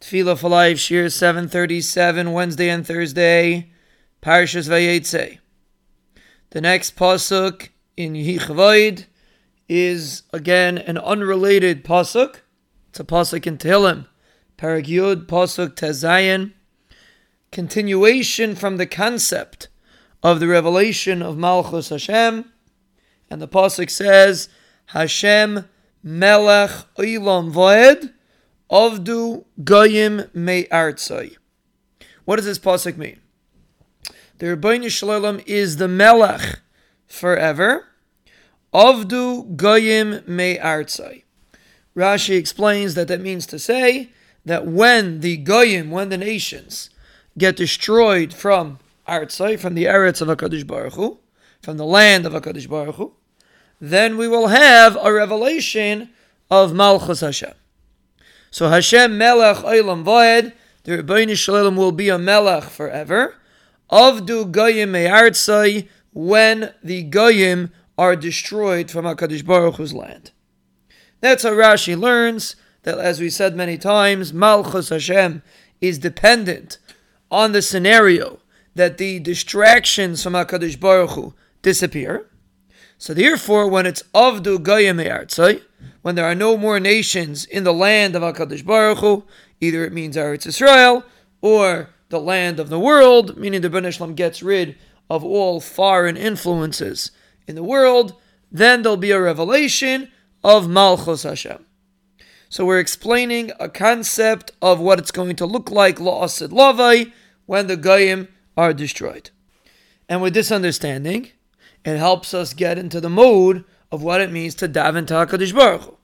Tefillah for Life, Shiur 737, Wednesday and Thursday, Parashas Vayetze. The next pasuk in Yichvoid is again an unrelated pasuk. It's a pasuk in Tehillim, Parak Yud, pasuk Tezayin. Continuation from the concept of the revelation of Malchus Hashem, and the pasuk says, Hashem Melech Olam Voed. Avdu Goyim Me Artsai. What does this pasuk mean? The Ribono Shel Olam is the Melech forever. Avdu Goyim Me Artsai. Rashi explains that that means to say that when the Goyim, when the nations get destroyed from Artsai, from the Eretz of HaKadosh Baruch Hu, from the land of HaKadosh Baruch Hu, then we will have a revelation of Malchus Hashem. So Hashem Melech Olam Voed, the Ribono Shel Olam will be a Melech forever. Avdu Goyim Me'artzai, when the Goyim are destroyed from HaKadosh Baruch Hu's land. That's how Rashi learns that, as we said many times, Malchus Hashem is dependent on the scenario that the distractions from HaKadosh Baruch Hu disappear. So therefore, when it's Avdu Goyim Me'artzai, when there are no more nations in the land of HaKadosh Baruch Hu, either it means Eretz Israel or the land of the world, meaning the Ribono Shel Olam gets rid of all foreign influences in the world, then there'll be a revelation of Malchus Hashem. So we're explaining a concept of what it's going to look like, La'asid Lavai, when the Goyim are destroyed. And with this understanding, it helps us get into the mode of what it means to daven to HaKadosh Baruch Hu.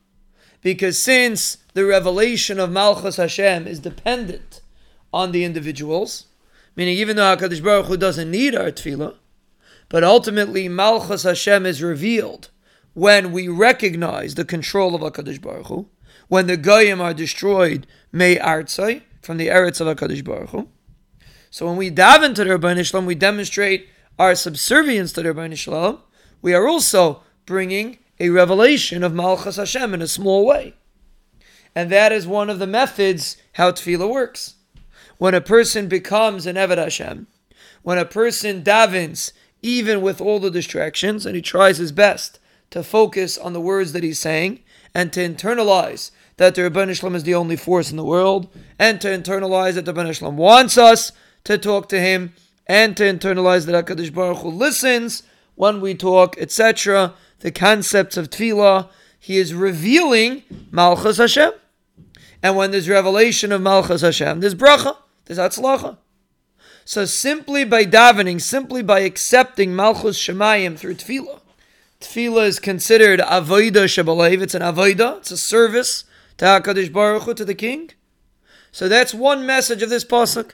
Because since the revelation of Malchus Hashem is dependent on the individuals, meaning even though HaKadosh Baruch Hu doesn't need our tefillah, but ultimately Malchus Hashem is revealed when we recognize the control of HaKadosh Baruch Hu, when the Goyim are destroyed, may artsai, from the Eretz of HaKadosh Baruch Hu. So when we daven to the Ribono Shel Olam, we demonstrate our subservience to the Ribono Shel Olam. We are also bringing a revelation of Malchus Hashem in a small way. And that is one of the methods how tefillah works. When a person becomes an Eved Hashem, when a person davens, even with all the distractions, and he tries his best to focus on the words that he's saying, and to internalize that the Ribono Shel Olam is the only force in the world, and to internalize that the Ribono Shel Olam wants us to talk to him, and to internalize that HaKadosh Baruch Hu listens when we talk, etc., the concepts of tefillah, he is revealing Malchus Hashem. And when there's revelation of Malchus Hashem, there's bracha, there's atzlacha. So simply by davening, simply by accepting Malchus Shemayim through tefillah, tefillah is considered avoida shebalev. It's an avoida. It's a service to Hakadosh Baruch Hu, to the King. So that's one message of this pasuk,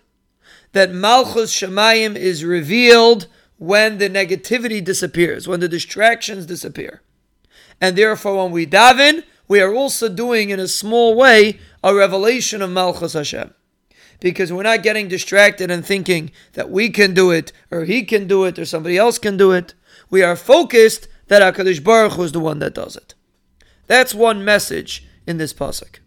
that Malchus Shemayim is revealed when the negativity disappears, when the distractions disappear. And therefore, when we daven, we are also doing in a small way a revelation of Malchus Hashem. Because we're not getting distracted and thinking that we can do it, or he can do it, or somebody else can do it. We are focused that HaKadosh Baruch Hu is the one that does it. That's one message in this pasuk.